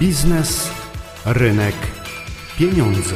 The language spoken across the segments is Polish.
Biznes, rynek, pieniądze.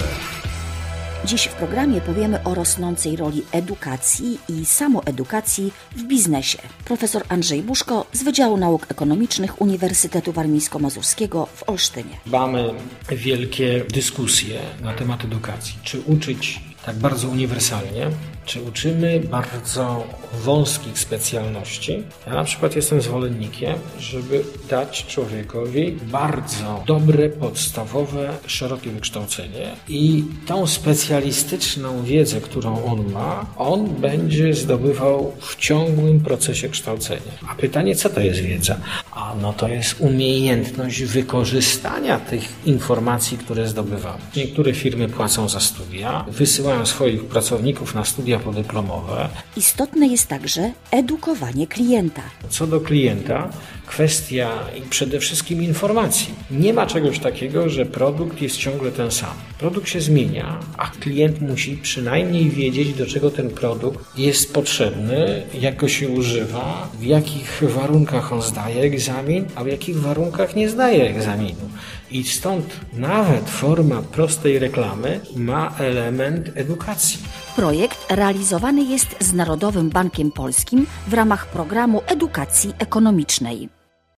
Dziś w programie powiemy o rosnącej roli edukacji i samoedukacji w biznesie. Profesor Andrzej Buszko z Wydziału Nauk Ekonomicznych Uniwersytetu Warmińsko-Mazurskiego w Olsztynie. Mamy wielkie dyskusje na temat edukacji. Czy uczyć tak bardzo uniwersalnie, czy uczymy bardzo wąskich specjalności. Ja na przykład jestem zwolennikiem, żeby dać człowiekowi bardzo dobre, podstawowe, szerokie wykształcenie i tą specjalistyczną wiedzę, którą on ma, on będzie zdobywał w ciągłym procesie kształcenia. A pytanie, co to jest wiedza? A no to jest umiejętność wykorzystania tych informacji, które zdobywamy. Niektóre firmy płacą za studia, wysyłają swoich pracowników na studia podyplomowe. Istotne jest także edukowanie klienta. Co do klienta, kwestia przede wszystkim informacji. Nie ma czegoś takiego, że produkt jest ciągle ten sam. Produkt się zmienia, a klient musi przynajmniej wiedzieć, do czego ten produkt jest potrzebny, jak go się używa, w jakich warunkach on zdaje egzamin, a w jakich warunkach nie zdaje egzaminu. I stąd nawet forma prostej reklamy ma element edukacji. Projekt realizowany jest z Narodowym Bankiem Polskim w ramach programu edukacji ekonomicznej.